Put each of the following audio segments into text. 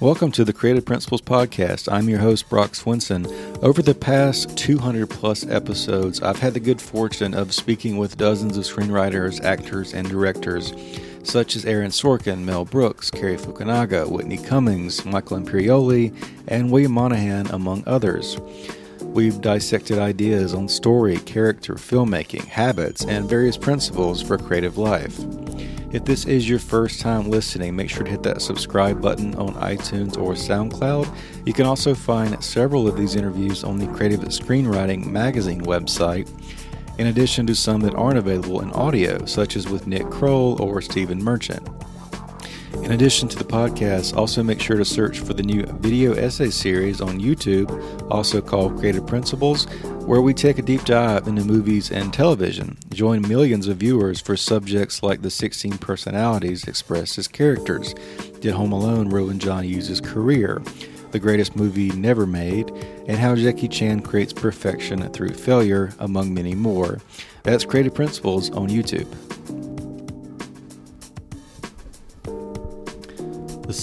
Welcome to the Creative Principles Podcast. I'm your host, Brock Swinson. Over the past 200 plus episodes, I've had the good fortune of speaking with dozens of screenwriters, actors, and directors, such as Aaron Sorkin, Mel Brooks, Cary Fukunaga, Whitney Cummings, Michael Imperioli, and William Monahan, among others. We've dissected ideas on story, character, filmmaking, habits, and various principles for creative life. If this is your first time listening, make sure to hit that subscribe button on iTunes or SoundCloud. You can also find several of these interviews on the Creative Screenwriting Magazine website, in addition to some that aren't available in audio, such as with Nick Kroll or Stephen Merchant. In addition to the podcast, also make sure to search for the new video essay series on YouTube, also called Creative Principles, where we take a deep dive into movies and television. Join millions of viewers for subjects like the 16 personalities expressed as characters. Did Home Alone ruin John Hughes' career? The greatest movie never made, and how Jackie Chan creates perfection through failure, among many more. That's Creative Principles on YouTube.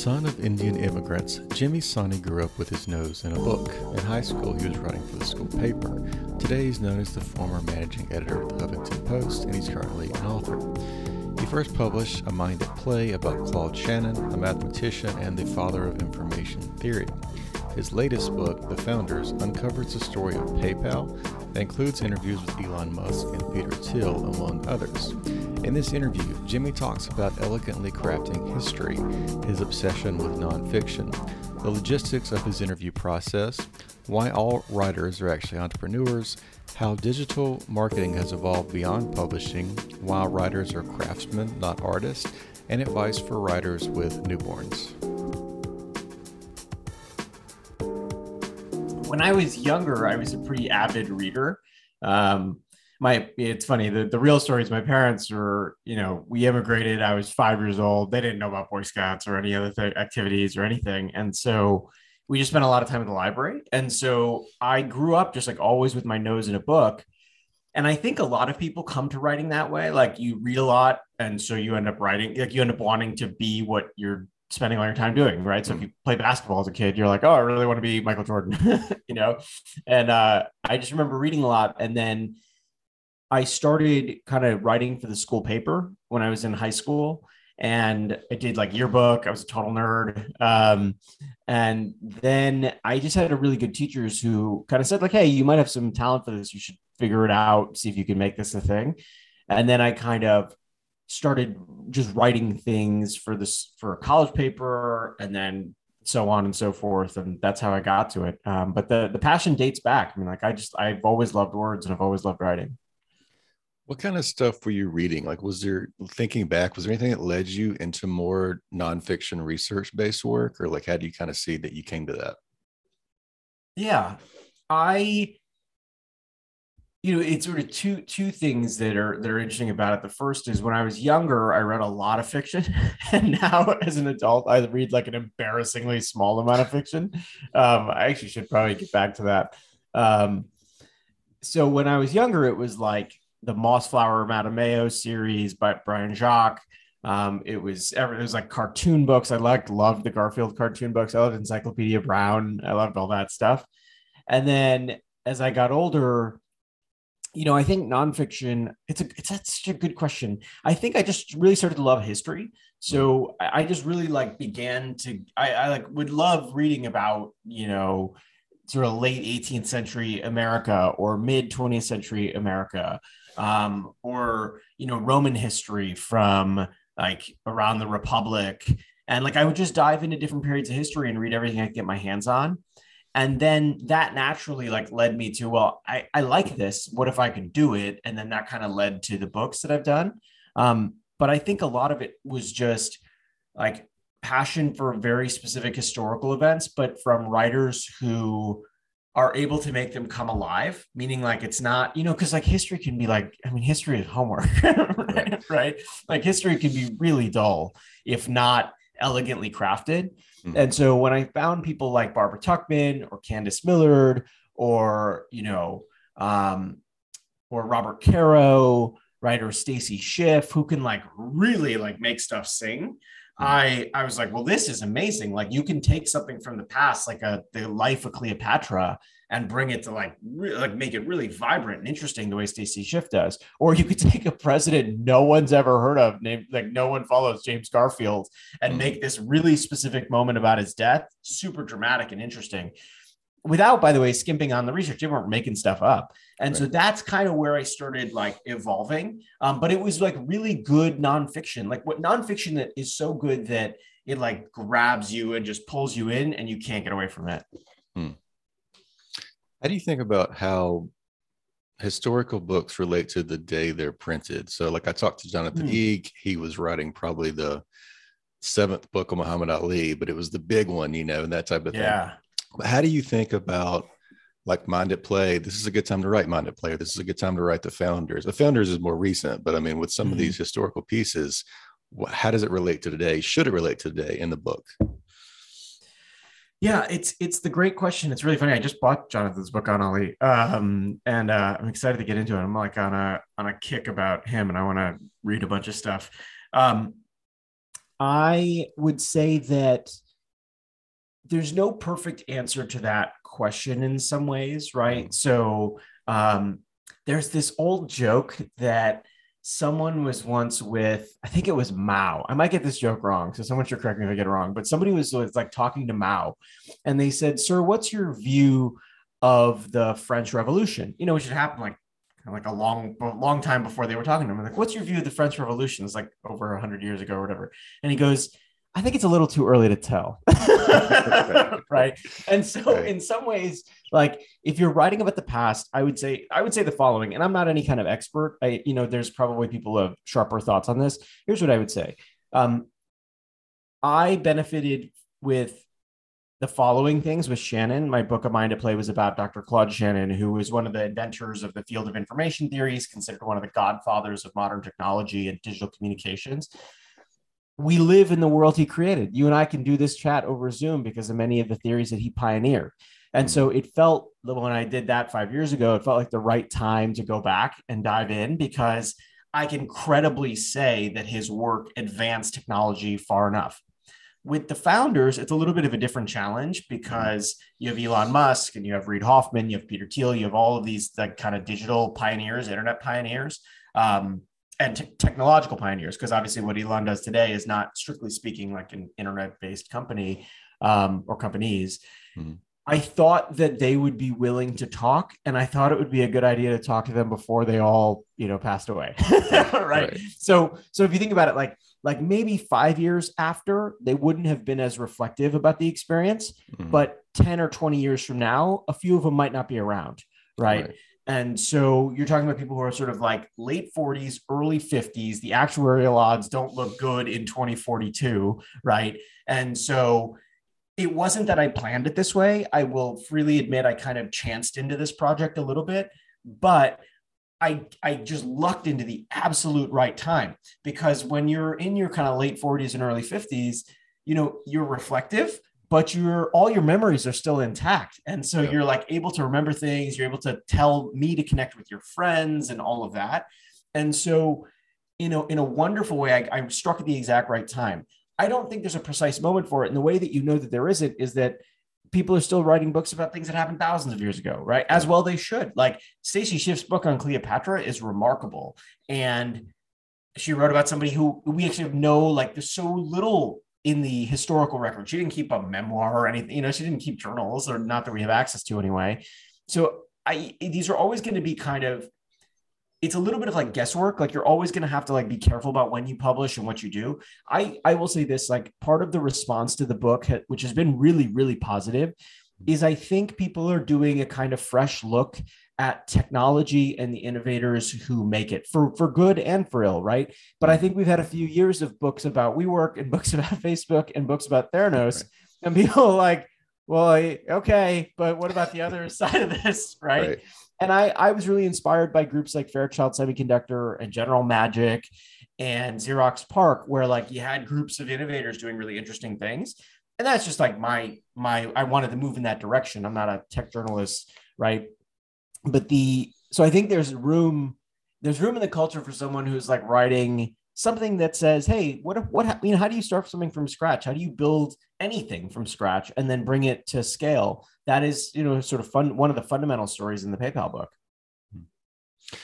Son of Indian immigrants, Jimmy Soni grew up with his nose in a book. In high school, he was writing for the school paper. Today, he's known as the former managing editor of the Huffington Post, and he's currently an author. He first published A Mind at Play about Claude Shannon, a mathematician and the father of information theory. His latest book, The Founders, uncovers the story of PayPal that includes interviews with Elon Musk and Peter Thiel, among others. In this interview, Jimmy talks about elegantly crafting history, his obsession with nonfiction, the logistics of his interview process, why all writers are actually entrepreneurs, how digital marketing has evolved beyond publishing, why writers are craftsmen, not artists, and advice for writers with newborns. When I was younger, I was a pretty avid reader. Um, my it's funny the, the real story is my parents were you know we immigrated i was five years old they didn't know about boy scouts or any other th- activities or anything and so we just spent a lot of time at the library and so i grew up just like always with my nose in a book and i think a lot of people come to writing that way like you read a lot and so you end up writing like you end up wanting to be what you're spending all your time doing, right? So if you play basketball as a kid, you're like, oh, I really want to be Michael Jordan, you know? And uh, I just remember reading a lot. And then I started kind of writing for the school paper when I was in high school. And I did like yearbook. I was a total nerd. Um, and then I just had a really good teachers who kind of said, like, hey, you might have some talent for this. You should figure it out, see if you can make this a thing. And then I kind of started just writing things for this for a college paper and then so on and so forth and that's how i got to it um, but the the passion dates back i mean like i just i've always loved words and i've always loved writing What kind of stuff were you reading? Like, was there thinking back, was there anything that led you into more nonfiction research based work, or like how do you kind of see that you came to that? yeah i you know it's sort of two two things that are that are interesting about it. The first is when i was younger i read a lot of fiction and now as an adult i read like an embarrassingly small amount of fiction. Um, i actually should probably get back to that. Um, so when i was younger it was like the mossflower Mattimeo series by brian jacques. Um, it was it was like cartoon books. I liked loved the garfield cartoon books. I loved encyclopedia brown. I loved all that stuff. And then as i got older you know, I think nonfiction. It's a it's such a good question. I think I just really started to love history. So I, I just really like began to. I, I like would love reading about you know sort of late 18th century America or mid 20th century America, um, or you know Roman history from like around the Republic, and like I would just dive into different periods of history and read everything I could get my hands on and then that naturally like led me to well i, I like this what if i can do it and then that kind of led to the books that i've done um, but i think a lot of it was just like passion for very specific historical events, but from writers who are able to make them come alive, meaning like it's not, you know, because like history can be like, I mean, history is homework, right? right? Like history can be really dull if not elegantly crafted. Mm-hmm. And so when I found people like Barbara Tuchman or Candice Millard or, you know, um, or Robert Caro, writer Stacy Schiff, who can like really like make stuff sing. I I was like, well, this is amazing. Like you can take something from the past, like a the life of Cleopatra, and bring it to like re- like make it really vibrant and interesting the way Stacy Schiff does. Or you could take a president no one's ever heard of, named like no one follows James Garfield, and mm-hmm. make this really specific moment about his death super dramatic and interesting without by the way skimping on the research they weren't making stuff up. And right. so that's kind of where i started like evolving. Um, but it was like really good nonfiction. Like what nonfiction that is so good that it like grabs you and just pulls you in and you can't get away from it. Hmm. how do you think about how historical books relate to the day they're printed? So like i talked to jonathan hmm. Eig he was writing probably the seventh book of muhammad ali but it was the big one you know and that type of thing how do you think about like Mind at Play? This is a good time to write Mind at Play. This is a good time to write the Founders. The Founders is more recent, but I mean, with some mm-hmm. of these historical pieces, how does it relate to today? Should it relate to today in the book? Yeah, it's it's the great question. It's really funny. I just bought Jonathan's book on Ali, um, and uh, I'm excited to get into it. I'm like on a on a kick about him, and I want to read a bunch of stuff. Um, I would say that there's no perfect answer to that question in some ways, right? So um, there's this old joke that someone was once with, I think it was Mao. I might get this joke wrong, so someone should correct me if I get it wrong. But somebody was, was like talking to Mao, and they said, "Sir, what's your view of the French Revolution?" You know, which had happened like like a long, long time before they were talking to him. Like, what's your view of the French Revolution? It's like over a hundred years ago or whatever. And he goes, I think it's a little too early to tell. right. And so right. in some ways, like if you're writing about the past, I would say, I would say the following, and I'm not any kind of expert. I, you know, there's probably people who have sharper thoughts on this. Here's what I would say. Um, I benefited with the following things with Shannon. My book, A Mind at Play, was about Dr. Claude Shannon, who was one of the inventors of the field of information theories, considered one of the godfathers of modern technology and digital communications we live in the world he created. You and I can do this chat over Zoom because of many of the theories that he pioneered. And so it felt the when I did that five years ago, it felt like the right time to go back and dive in because I can credibly say that his work advanced technology far enough. With the founders, it's a little bit of a different challenge because you have Elon Musk and you have Reid Hoffman, you have Peter Thiel, you have all of these like kind of digital pioneers, internet pioneers. Um, and technological pioneers because obviously what elon does today is not strictly speaking like an internet-based company um, or companies mm-hmm. i thought that they would be willing to talk and i thought it would be a good idea to talk to them before they all you know passed away right? right so so if you think about it like like maybe five years after they wouldn't have been as reflective about the experience mm-hmm. but 10 or 20 years from now a few of them might not be around right. right. And so you're talking about people who are sort of like late 40s, early 50s. The actuarial odds don't look good in 2042, right? And so it wasn't that I planned it this way. I will freely admit I kind of chanced into this project a little bit, but I I just lucked into the absolute right time because when you're in your kind of late 40s and early 50s, you know, you're reflective, but your all your memories are still intact. And so yeah. you're like able to remember things you're able to tell me to connect with your friends and all of that. And so you know in a wonderful way I, I struck at the exact right time. I don't think there's a precise moment for it. And the way that you know that there isn't is that people are still writing books about things that happened thousands of years ago right? As well they should. Like stacy schiff's book on cleopatra is remarkable. And she wrote about somebody who we actually know like there's so little in the historical record. She didn't keep a memoir or anything, you know, she didn't keep journals or not that we have access to anyway. So I these are always going to be kind of it's a little bit of like guesswork. Like you're always going to have to like be careful about when you publish and what you do. I I will say this like part of the response to the book which has been really really positive is I think people are doing a kind of fresh look at technology and the innovators who make it for for good and for ill, right? But I think we've had a few years of books about WeWork and books about Facebook and books about Theranos, right. and people are like, well, okay, but what about the other side of this, right? right? And I I was really inspired by groups like Fairchild Semiconductor and General Magic and Xerox PARC, where like you had groups of innovators doing really interesting things. And that's just like my my I wanted to move in that direction. I'm not a tech journalist, right? But the so I think there's room there's room in the culture for someone who's like writing something that says, "Hey, what what you know, how do you start something from scratch? How do you build anything from scratch and then bring it to scale?" That is, you know, sort of fun one of the fundamental stories in the PayPal book. Hmm.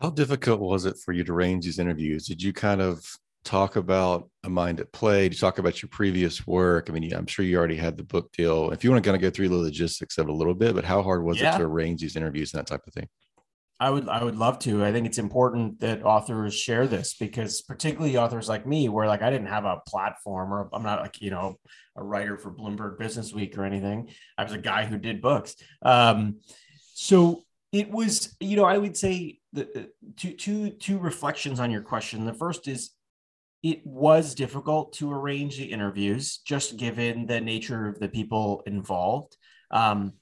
How difficult was it for you to arrange these interviews? Did you kind of talk about a mind at play? You talk about your previous work? I mean, I'm sure you already had the book deal. If you want to kind of go through the logistics of it a little bit, but how hard was yeah. it to arrange these interviews and that type of thing? I would I would love to. I think it's important that authors share this because particularly authors like me, where like I didn't have a platform or I'm not like, you know, a writer for Bloomberg Business Week or anything. I was a guy who did books. Um, so it was, you know, I would say the two two two reflections on your question. The first is it was difficult to arrange the interviews just given the nature of the people involved. Um,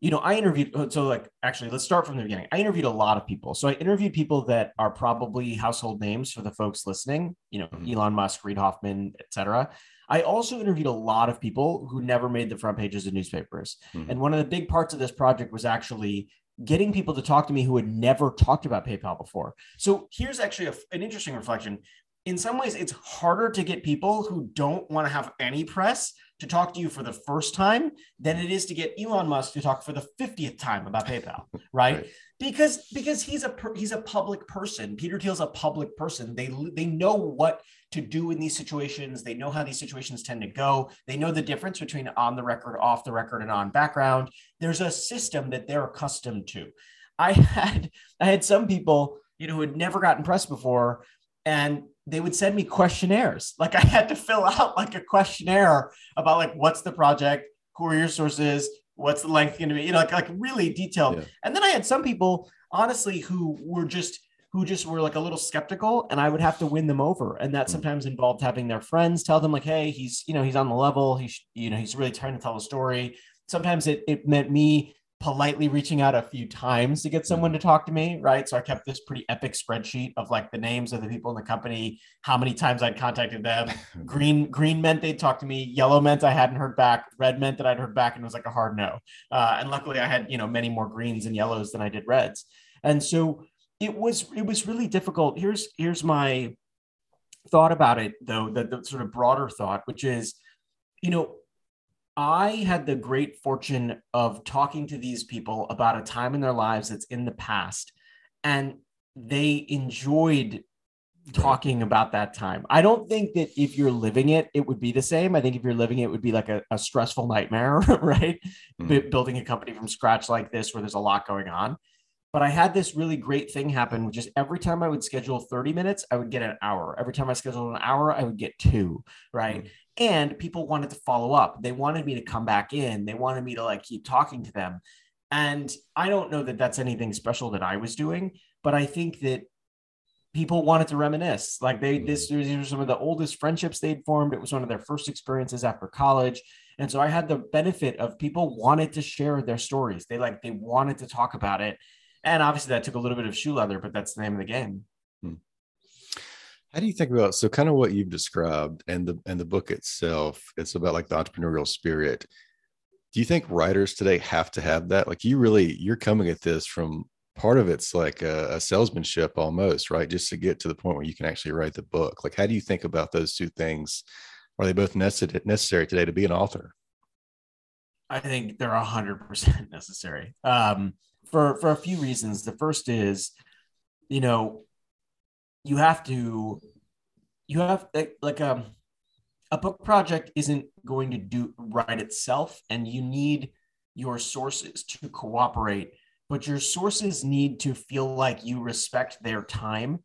you know, I interviewed, uh, so like, actually, let's start from the beginning. I interviewed a lot of people. So I interviewed people that are probably household names for the folks listening, you know, mm-hmm. Elon Musk, Reid Hoffman, etc. I also interviewed a lot of people who never made the front pages of newspapers. Mm-hmm. And one of the big parts of this project was actually getting people to talk to me who had never talked about PayPal before. So here's actually a, an interesting reflection. In some ways, it's harder to get people who don't want to have any press to talk to you for the first time than it is to get Elon Musk to talk for the 50th time about PayPal, right? right. Because because he's a he's a public person. Peter Thiel's a public person. They they know what to do in these situations. They know how these situations tend to go. They know the difference between on the record, off the record, and on background. There's a system that they're accustomed to. I had I had some people, you know, who had never gotten press before, and they would send me questionnaires. Like I had to fill out like a questionnaire about like what's the project, who are your sources, what's the length going to be, you know, like, like really detailed. Yeah. And then I had some people, honestly, who were just who just were like a little skeptical and I would have to win them over. And that hmm. sometimes involved having their friends tell them like, Hey, he's, you know, he's on the level. He's, you know, he's really trying to tell a story. Sometimes it, it meant me politely reaching out a few times to get someone to talk to me, right? So I kept this pretty epic spreadsheet of like the names of the people in the company, how many times I'd contacted them. green green meant they'd talk to me. Yellow meant I hadn't heard back. Red meant that I'd heard back and it was like a hard no. Uh, and luckily I had you know many more greens and yellows than I did reds. And so it was it was really difficult. Here's here's my thought about it though, the, the sort of broader thought, which is, you know, I had the great fortune of talking to these people about a time in their lives that's in the past, and they enjoyed talking about that time. I don't think that if you're living it, it would be the same. I think if you're living it, it would be like a, a stressful nightmare, right? Mm-hmm. B- building a company from scratch like this, where there's a lot going on. But I had this really great thing happen, which is every time I would schedule 30 minutes, I would get an hour. Every time I scheduled an hour, I would get two, right? Mm-hmm and people wanted to follow up. They wanted me to come back in. They wanted me to like keep talking to them. And i don't know that that's anything special that i was doing but i think that people wanted to reminisce. Like they mm-hmm. this these were some of the oldest friendships they'd formed. It was one of their first experiences after college. And so i had the benefit of people wanted to share their stories. They like they wanted to talk about it. And obviously that took a little bit of shoe leather but that's the name of the game hmm. How do you think about so kind of what you've described and the and the book itself? It's about like the entrepreneurial spirit. Do you think writers today have to have that? Like you really you're coming at this from part of it's like a, a salesmanship almost, right? Just to get to the point where you can actually write the book. Like how do you think about those two things? Are they both necessary today to be an author? I think they're hundred percent necessary. Um, for for a few reasons. The first is, you know, you have to you have like, like um a book project isn't going to do write itself and you need your sources to cooperate but your sources need to feel like you respect their time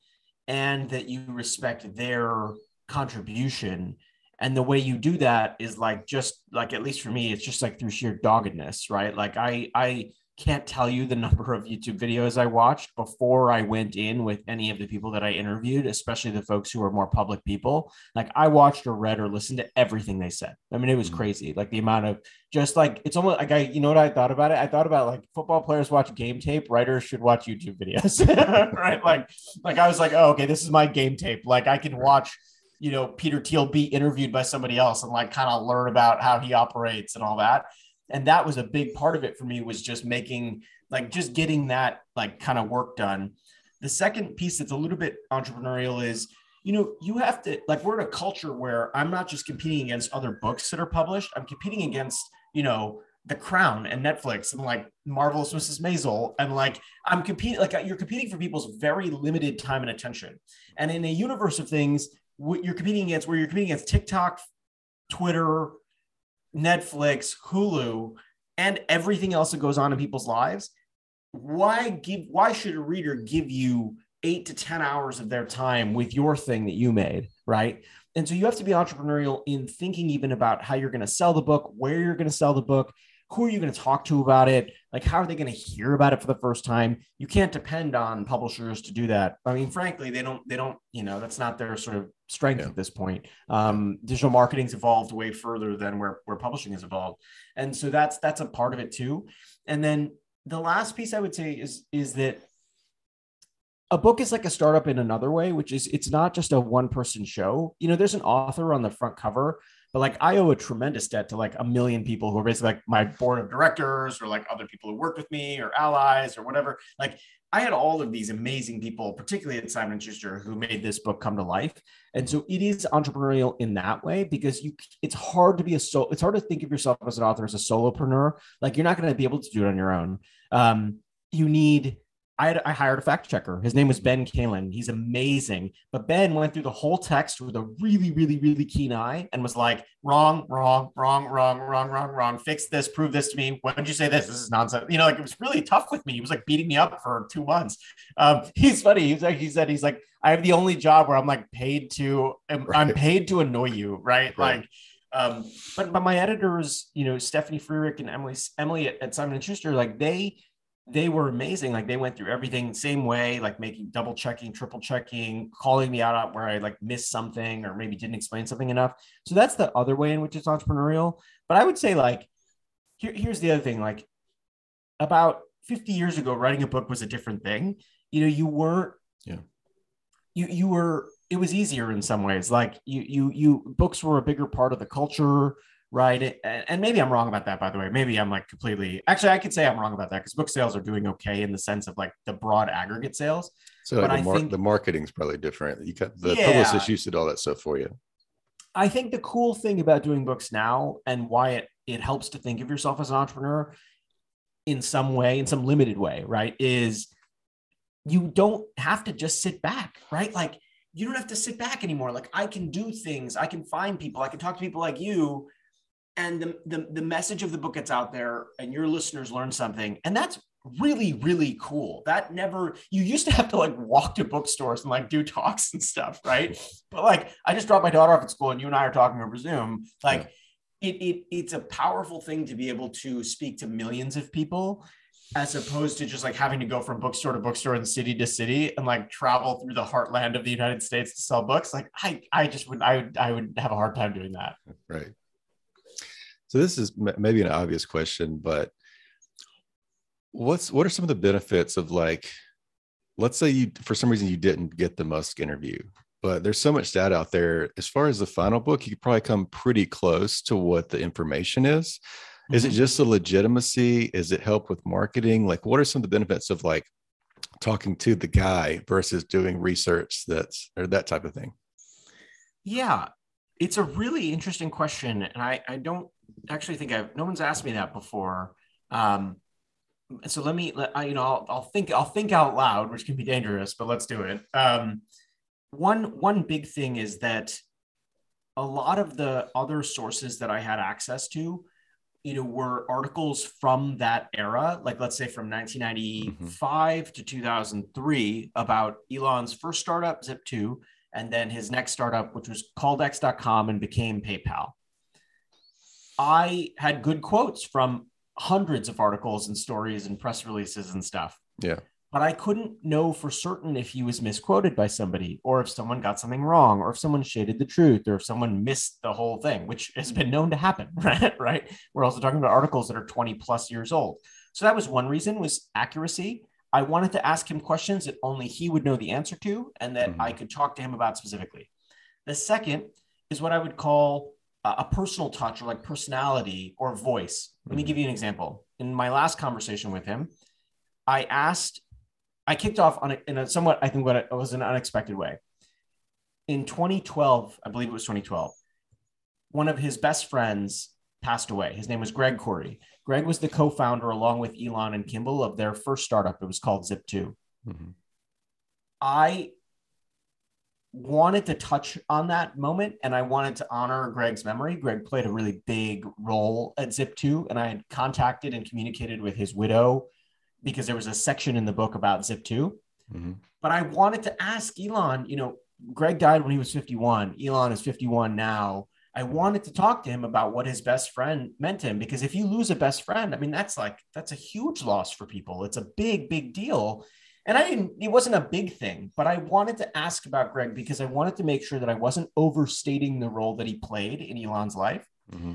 and that you respect their contribution. And the way you do that is like just like at least for me it's just like through sheer doggedness right? Like i i can't tell you the number of YouTube videos I watched before I went in with any of the people that I interviewed, especially the folks who are more public people. Like I watched or read or listened to everything they said. I mean, it was mm-hmm. crazy. Like the amount of just like it's almost like I, you know what I thought about it? I thought about like football players watch game tape, writers should watch YouTube videos, right? Like, like I was like, oh, okay, this is my game tape. Like I can watch you know Peter Thiel be interviewed by somebody else and like kind of learn about how he operates and all that and that was a big part of it for me was just making like just getting that like kind of work done. The second piece that's a little bit entrepreneurial is you know you have to like we're in a culture where i'm not just competing against other books that are published. I'm competing against you know the crown and netflix and like marvelous mrs maisel. And like i'm competing like uh, you're competing for people's very limited time and attention. And in a universe of things you're competing against where you're competing against tiktok twitter Netflix, Hulu, and everything else that goes on in people's lives, why give why should a reader give you 8 to 10 hours of their time with your thing that you made, right? And so you have to be entrepreneurial in thinking even about how you're going to sell the book, where you're going to sell the book, who are you going to talk to about it? Like how are they going to hear about it for the first time? You can't depend on publishers to do that. I mean frankly they don't they don't you know that's not their sort of strength yeah. at this point. Um, digital marketing's evolved way further than where, where publishing has evolved. And so that's that's a part of it too. And then the last piece i would say is is that a book is like a startup in another way which is it's not just a one person show. You know there's an author on the front cover but like I owe a tremendous debt to like a million people who are basically like my board of directors or like other people who work with me or allies or whatever. Like I had all of these amazing people, particularly at Simon Schuster, who made this book come to life. And so it is entrepreneurial in that way because you it's hard to be a so it's hard to think of yourself as an author as a solopreneur. Like you're not going to be able to do it on your own. Um, you need I, had, I hired a fact checker. His name was Ben Kalen. He's amazing. But Ben went through the whole text with a really, really, really keen eye and was like, wrong, wrong, wrong, wrong, wrong, wrong, wrong. Fix this, prove this to me. When did you say this? This is nonsense. You know, like it was really tough with me. He was like beating me up for two months. Um, he's funny. He's like, he said, he's like, I have the only job where I'm like paid to, I'm, right. I'm paid to annoy you, right? right. Like, um, but but my editors, you know, Stephanie Frerich and Emily Emily at, at Simon and Schuster, like they they were amazing. Like they went through everything same way, like making double checking, triple checking, calling me out where I like missed something or maybe didn't explain something enough. So that's the other way in which it's entrepreneurial. But I would say like here, here's the other thing. Like about 50 years ago, writing a book was a different thing. You know, you weren't yeah. You you were it was easier in some ways. Like you you you books were a bigger part of the culture right? And maybe I'm wrong about that, by the way. Maybe I'm like completely. Actually, I could say I'm wrong about that because book sales are doing okay in the sense of like the broad aggregate sales. So like the, mar- think, the marketing's probably different. You got the yeah, publicist used to do all that stuff for you. I think the cool thing about doing books now and why it it helps to think of yourself as an entrepreneur in some way, in some limited way, right? Is you don't have to just sit back, right? Like you don't have to sit back anymore. Like I can do things, I can find people, I can talk to people like you and the, the, the message of the book gets out there and your listeners learn something and that's really really cool. That never you used to have to like walk to bookstores and like do talks and stuff right? But like i just dropped my daughter off at school and you and i are talking over zoom. Like yeah. it, it it's a powerful thing to be able to speak to millions of people as opposed to just like having to go from bookstore to bookstore and city to city and like travel through the heartland of the united states to sell books. Like i i just would i would i would have a hard time doing that. Right so this is maybe an obvious question, but what's what are some of the benefits of like, let's say you for some reason you didn't get the Musk interview, but there's so much data out there. As far as the final book, you could probably come pretty close to what the information is. Mm-hmm. Is it mm-hmm. just the legitimacy? Is it help with marketing? Like, what are some of the benefits of like talking to the guy versus doing research that's or that type of thing? Yeah, it's a really interesting question, and I I don't actually think I've no one's asked me that before. Um, so let me, let, you know, I'll, I'll, think, I'll think out loud, which can be dangerous, but let's do it. Um, one, one big thing is that a lot of the other sources that I had access to, you know, were articles from that era, like let's say from 1995 mm-hmm. to 2003 about Elon's first startup, Zip2, and then his next startup, which was called X.com and became PayPal. I had good quotes from hundreds of articles and stories and press releases and stuff. Yeah. But I couldn't know for certain if he was misquoted by somebody or if someone got something wrong or if someone shaded the truth or if someone missed the whole thing, which has been known to happen, right? right? We're also talking about articles that are 20 plus years old. So that was one reason was accuracy. I wanted to ask him questions that only he would know the answer to and that mm-hmm. I could talk to him about specifically. The second is what I would call a personal touch or like personality or voice. Let me mm-hmm. give you an example. In my last conversation with him, I asked, I kicked off on a, in a somewhat, I think, what it was an unexpected way. In 2012, I believe it was 2012, one of his best friends passed away. His name was Greg Kouri. Greg was the co-founder, along with Elon and Kimball, of their first startup. It was called Zip2. Mm-hmm. I wanted to touch on that moment and I wanted to honor Greg's memory. Greg played a really big role at Zip2, and I had contacted and communicated with his widow because there was a section in the book about Zip2. Mm-hmm. But I wanted to ask Elon, you know, Greg died when he was 51. Elon is 51 now. I wanted to talk to him about what his best friend meant to him because if you lose a best friend, I mean, that's like, that's a huge loss for people. It's a big, big deal. And I didn't, it wasn't a big thing, but I wanted to ask about Greg because I wanted to make sure that I wasn't overstating the role that he played in Elon's life. Mm-hmm.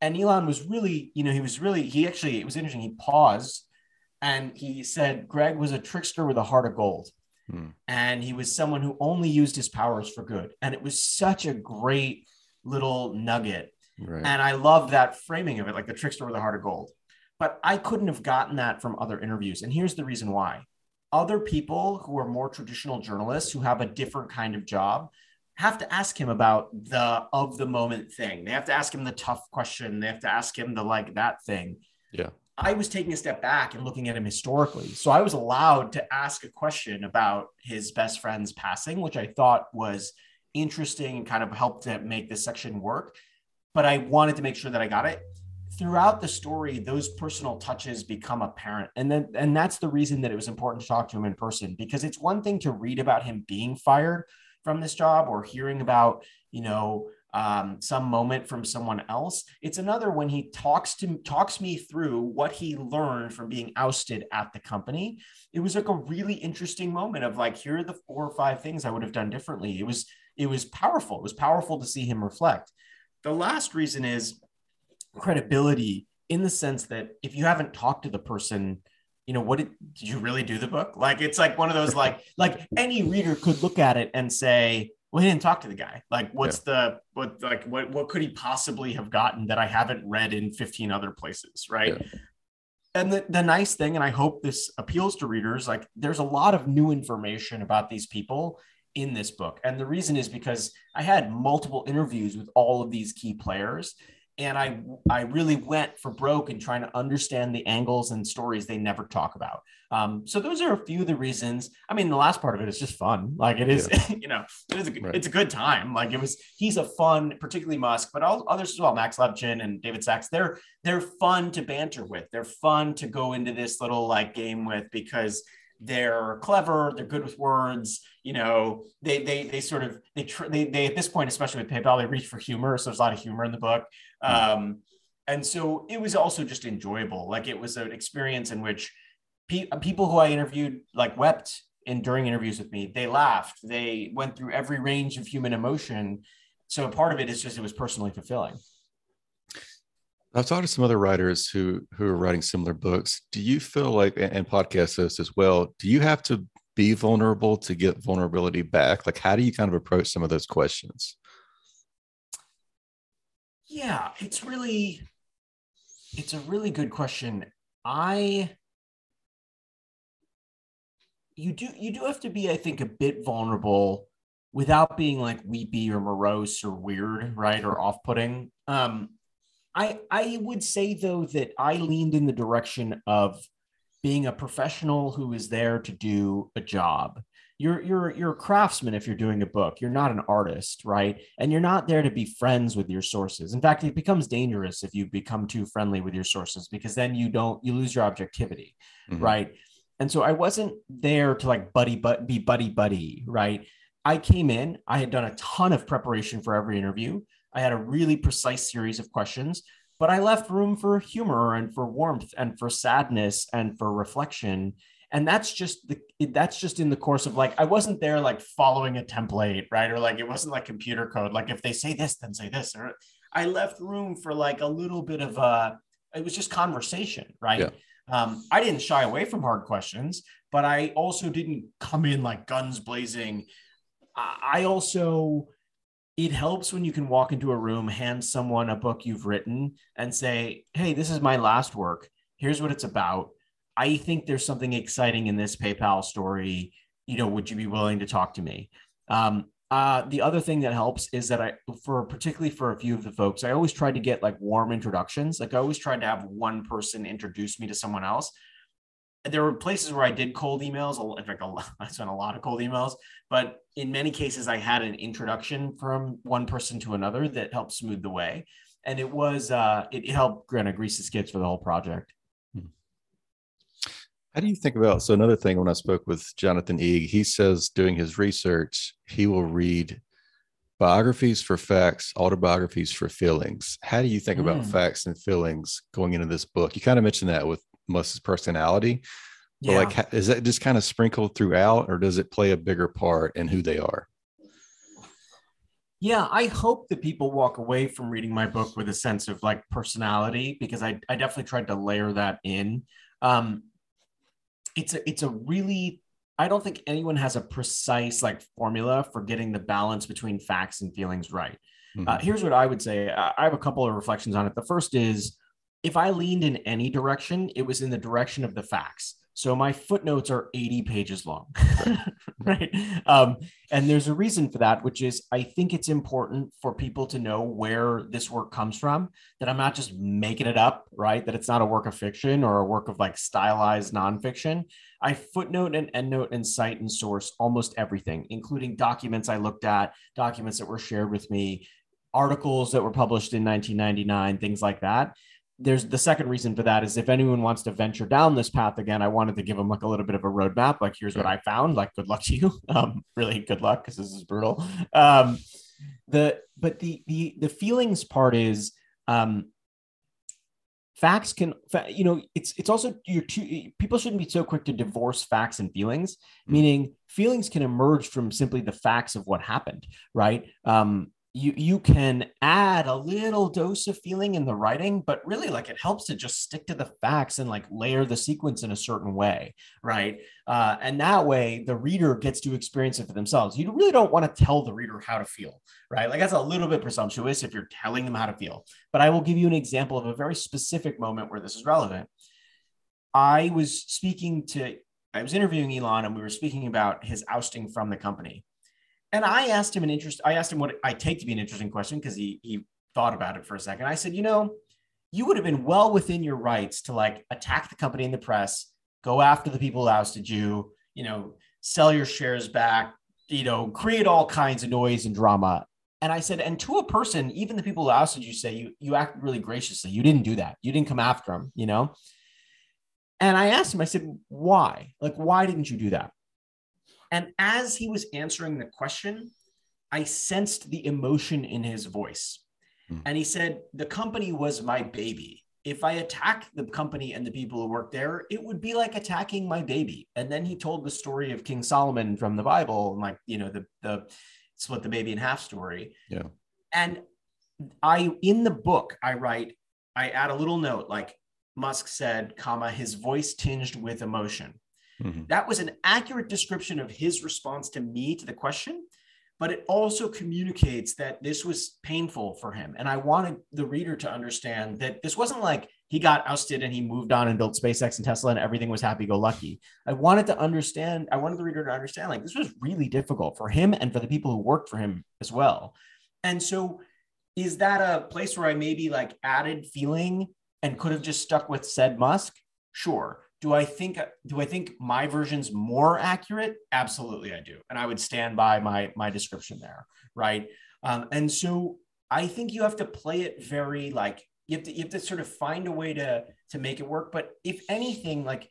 And Elon was really, you know, he was really, he actually, it was interesting. He paused and he said, Greg was a trickster with a heart of gold. Hmm. And he was someone who only used his powers for good. And it was such a great little nugget. Right. And I love that framing of it, like the trickster with a heart of gold. But I couldn't have gotten that from other interviews. And here's the reason why other people who are more traditional journalists who have a different kind of job have to ask him about the of the moment thing. They have to ask him the tough question. They have to ask him the like that thing. Yeah. I was taking a step back and looking at him historically. So I was allowed to ask a question about his best friend's passing, which I thought was interesting and kind of helped to make this section work. But I wanted to make sure that I got it throughout the story those personal touches become apparent. And then and that's the reason that it was important to talk to him in person because it's one thing to read about him being fired from this job or hearing about you know um, some moment from someone else. It's another when he talks to talks me through what he learned from being ousted at the company. It was like a really interesting moment of like here are the four or five things i would have done differently. It was it was powerful. It was powerful to see him reflect. The last reason is credibility in the sense that if you haven't talked to the person you know what did, did you really do the book like it's like one of those like like any reader could look at it and say well he didn't talk to the guy like what's yeah. the what like what what could he possibly have gotten that i haven't read in 15 other places right yeah. and the, the nice thing and i hope this appeals to readers like there's a lot of new information about these people in this book and the reason is because i had multiple interviews with all of these key players and I I really went for broke in trying to understand the angles and stories they never talk about. Um, so those are a few of the reasons. I mean, the last part of it is just fun. Like it is, yeah. you know, it is a, right. it's a good time. Like it was, he's a fun, particularly Musk, but all others as well, Max Levchin and David Sachs. They're they're fun to banter with. They're fun to go into this little like game with because they're clever they're good with words you know they they they sort of they tr- they, they at this point especially with paypal they reach for humor so there's a lot of humor in the book. Hmm. um and so it was also just enjoyable. Like it was an experience in which pe- people who i interviewed like wept in during interviews with me. They laughed. They went through every range of human emotion. So part of it is just it was personally fulfilling I've talked to some other writers who who are writing similar books. Do you feel like, and podcast hosts as well, do you have to be vulnerable to get vulnerability back? Like, how do you kind of approach some of those questions? Yeah, it's really, it's a really good question. I, you do, you do have to be, I think, a bit vulnerable without being like weepy or morose or weird, right, or off-putting. Um, I I would say though that I leaned in the direction of being a professional who is there to do a job. You're you're you're a craftsman if you're doing a book. You're not an artist, right? And you're not there to be friends with your sources. In fact, it becomes dangerous if you become too friendly with your sources because then you don't you lose your objectivity, mm-hmm. right? And so I wasn't there to like buddy but be buddy buddy, right? I came in, I had done a ton of preparation for every interview. I had a really precise series of questions, but I left room for humor and for warmth and for sadness and for reflection. And that's just the that's just in the course of like I wasn't there like following a template, right? Or like it wasn't like computer code. Like if they say this, then say this. Or I left room for like a little bit of a it was just conversation, right? Yeah. Um, I didn't shy away from hard questions, but I also didn't come in like guns blazing. I also it helps when you can walk into a room, hand someone a book you've written, and say, Hey, this is my last work. Here's what it's about. I think there's something exciting in this PayPal story. You know, would you be willing to talk to me? Um, uh, the other thing that helps is that I, for particularly for a few of the folks, I always try to get like warm introductions. Like I always tried to have one person introduce me to someone else there were places where I did cold emails. In fact, I sent a lot of cold emails, but in many cases, I had an introduction from one person to another that helped smooth the way, and it was uh, it, helped kind of grease the skids for the whole project. Hmm. How do you think about? So another thing, when I spoke with Jonathan Eig, he says doing his research, he will read biographies for facts, autobiographies for feelings. How do you think about hmm. facts and feelings going into this book? You kind of mentioned that with Musk's personality. Yeah. But like, is that just kind of sprinkled throughout, or does it play a bigger part in who they are? Yeah, I hope that people walk away from reading my book with a sense of like personality because I, I definitely tried to layer that in. Um, it's a it's a really I don't think anyone has a precise like formula for getting the balance between facts and feelings right. Mm-hmm. Uh, here's what I would say. I have a couple of reflections on it. The first is if I leaned in any direction, it was in the direction of the facts. So my footnotes are 80 pages long, right? Um, and there's a reason for that, which is I think it's important for people to know where this work comes from, that I'm not just making it up, right? That it's not a work of fiction or a work of like stylized nonfiction. I footnote and endnote and cite and source almost everything, including documents I looked at, documents that were shared with me, articles that were published in 1999, things like that there's the second reason for that is if anyone wants to venture down this path again, I wanted to give them like a little bit of a roadmap. Like, here's what I found. Like, good luck to you. Um, really good luck because this is brutal. Um, the but the the the feelings part is um, facts can you know it's it's also you're too people shouldn't be so quick to divorce facts and feelings mm-hmm. meaning feelings can emerge from simply the facts of what happened right um you you can add a little dose of feeling in the writing but really like it helps to just stick to the facts and like layer the sequence in a certain way right? Uh, and that way the reader gets to experience it for themselves. You really don't want to tell the reader how to feel right? Like that's a little bit presumptuous if you're telling them how to feel. But i will give you an example of a very specific moment where this is relevant. I was speaking to i was interviewing elon and we were speaking about his ousting from the company and I asked him an interest. I asked him what I take to be an interesting question because he he thought about it for a second. I said, you know, you would have been well within your rights to like attack the company in the press, go after the people who ousted you, you know, sell your shares back, you know, create all kinds of noise and drama. And I said, and to a person, even the people who ousted you say you you acted really graciously. You didn't do that. You didn't come after them, you know. And I asked him, I said, why? Like, why didn't you do that? And as he was answering the question, I sensed the emotion in his voice. Mm. And he said, The company was my baby. If I attack the company and the people who work there, it would be like attacking my baby. And then he told the story of King Solomon from the Bible, and like, you know, the, the split the baby in half story. Yeah. And I, in the book, I write, I add a little note like Musk said, comma, his voice tinged with emotion. Mm-hmm. That was an accurate description of his response to me to the question, but it also communicates that this was painful for him. And I wanted the reader to understand that this wasn't like he got ousted and he moved on and built SpaceX and Tesla and everything was happy go lucky. I wanted to understand, I wanted the reader to understand like this was really difficult for him and for the people who worked for him as well. And so, is that a place where I maybe like added feeling and could have just stuck with said Musk? Sure do I think do I think my version's more accurate? Absolutely, I do, and I would stand by my my description there, right? Um, and so I think you have to play it very like you have to you have to sort of find a way to to make it work. But if anything, like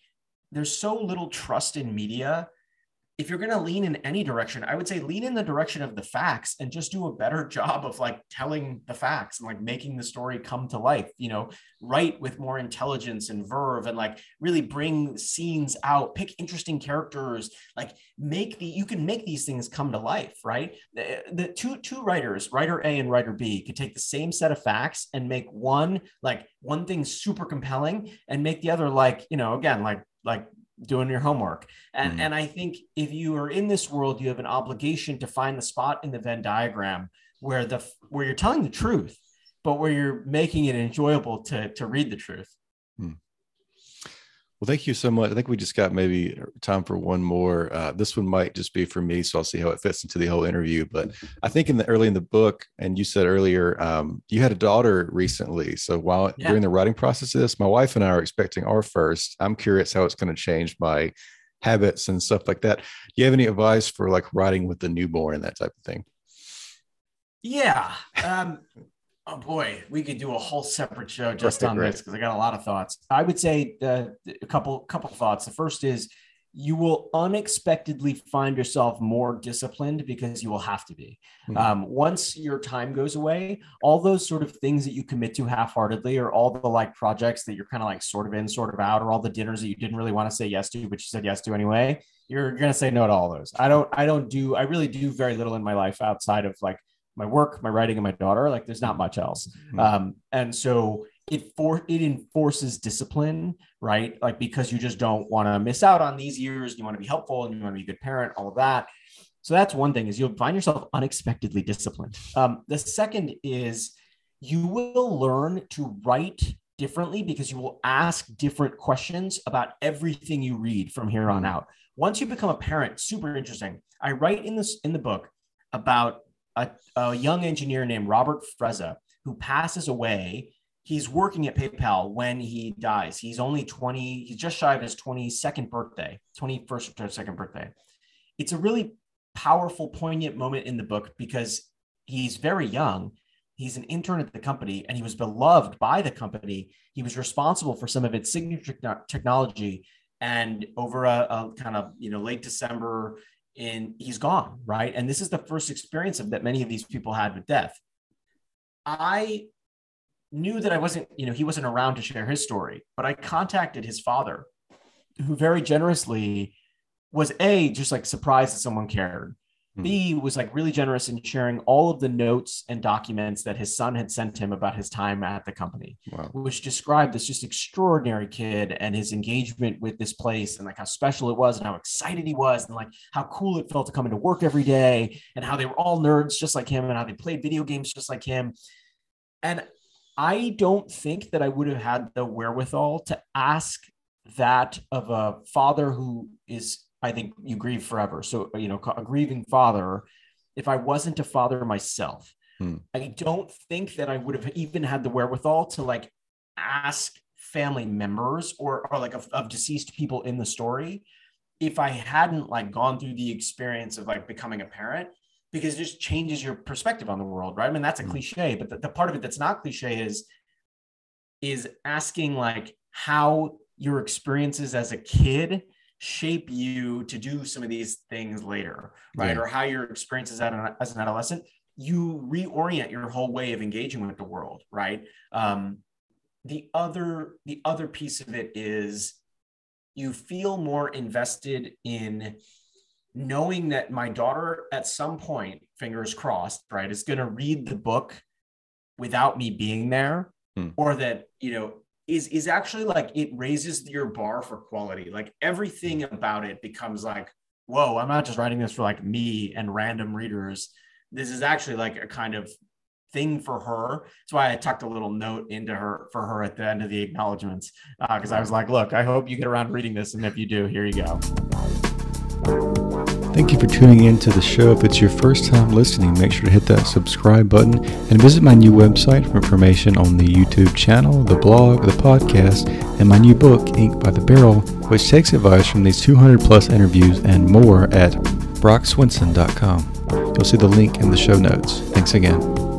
there's so little trust in media if you're going to lean in any direction, I would say lean in the direction of the facts and just do a better job of like telling the facts and like making the story come to life, you know, write with more intelligence and verve and like really bring scenes out, pick interesting characters, like make the, you can make these things come to life, right? The, the two, two writers, writer A and writer B could take the same set of facts and make one, like one thing super compelling and make the other like, you know, again, like, like doing your homework. And, mm. and I think if you are in this world, you have an obligation to find the spot in the Venn diagram where the where you're telling the truth, but where you're making it enjoyable to to read the truth. Mm. Well, thank you so much. I think we just got maybe time for one more. Uh, this one might just be for me, so I'll see how it fits into the whole interview. But I think in the early in the book, and you said earlier, um, you had a daughter recently. So while yeah. during the writing process of this, my wife and I are expecting our first. I'm curious how it's going to change my habits and stuff like that. Do you have any advice for like writing with the newborn and that type of thing? Yeah. Um, Oh boy, we could do a whole separate show just on this because I got a lot of thoughts. I would say uh, a couple couple thoughts. The first is you will unexpectedly find yourself more disciplined because you will have to be. Mm-hmm. Um, once your time goes away, all those sort of things that you commit to half-heartedly, or all the like projects that you're kind of like sort of in, sort of out, or all the dinners that you didn't really want to say yes to, but you said yes to anyway, you're, you're gonna say no to all those. I don't, I don't do, I really do very little in my life outside of like my work, my writing, and my daughter. Like there's not much else. Mm-hmm. Um, and so it for it enforces discipline, right? Like because you just don't want to miss out on these years. You want to be helpful and you want to be a good parent, all of that. So that's one thing is you'll find yourself unexpectedly disciplined. Um, the second is you will learn to write differently because you will ask different questions about everything you read from here on out. Once you become a parent, super interesting. I write in this in the book about a, a young engineer named Robert Frezza who passes away. He's working at PayPal when he dies. He's only 20, he's just shy of his 22nd birthday, 21st or 22nd birthday. It's a really powerful, poignant moment in the book because he's very young. He's an intern at the company and he was beloved by the company. He was responsible for some of its signature technology. And over a, a kind of, you know, late December, and he's gone, right? And this is the first experience of that many of these people had with death. I knew that I wasn't, you know, he wasn't around to share his story, but I contacted his father, who very generously was a just like surprised that someone cared, Hmm. B was like really generous in sharing all of the notes and documents that his son had sent him about his time at the company, wow. which described this just extraordinary kid and his engagement with this place and like how special it was and how excited he was and like how cool it felt to come into work every day and how they were all nerds just like him and how they played video games just like him. And I don't think that I would have had the wherewithal to ask that of a father who is I think you grieve forever. So, you know, a grieving father, if I wasn't a father myself, hmm. I don't think that I would have even had the wherewithal to like ask family members or, or like of, of deceased people in the story if I hadn't like gone through the experience of like becoming a parent because it just changes your perspective on the world, right? I mean, that's a hmm. cliche, but the, the part of it that's not cliche is is asking like how your experiences as a kid shape you to do some of these things later, right? Yeah. Or how your experiences as an, as an adolescent, you reorient your whole way of engaging with the world, right? Um, the other the other piece of it is you feel more invested in knowing that my daughter at some point fingers crossed right is going to read the book without me being there hmm. or that you know is is actually like it raises your bar for quality. Like everything about it becomes like, whoa, I'm not just writing this for like me and random readers. This is actually like a kind of thing for her. That's why I tucked a little note into her for her at the end of the acknowledgments because uh, I was like, look, I hope you get around reading this, and if you do, here you go. Thank you for tuning in to the show. If it's your first time listening, make sure to hit that subscribe button and visit my new website for information on the YouTube channel, the blog, the podcast, and my new book, Ink by the Barrel, which takes advice from these 200 plus interviews and more at brockswinson.com. You'll see the link in the show notes. Thanks again.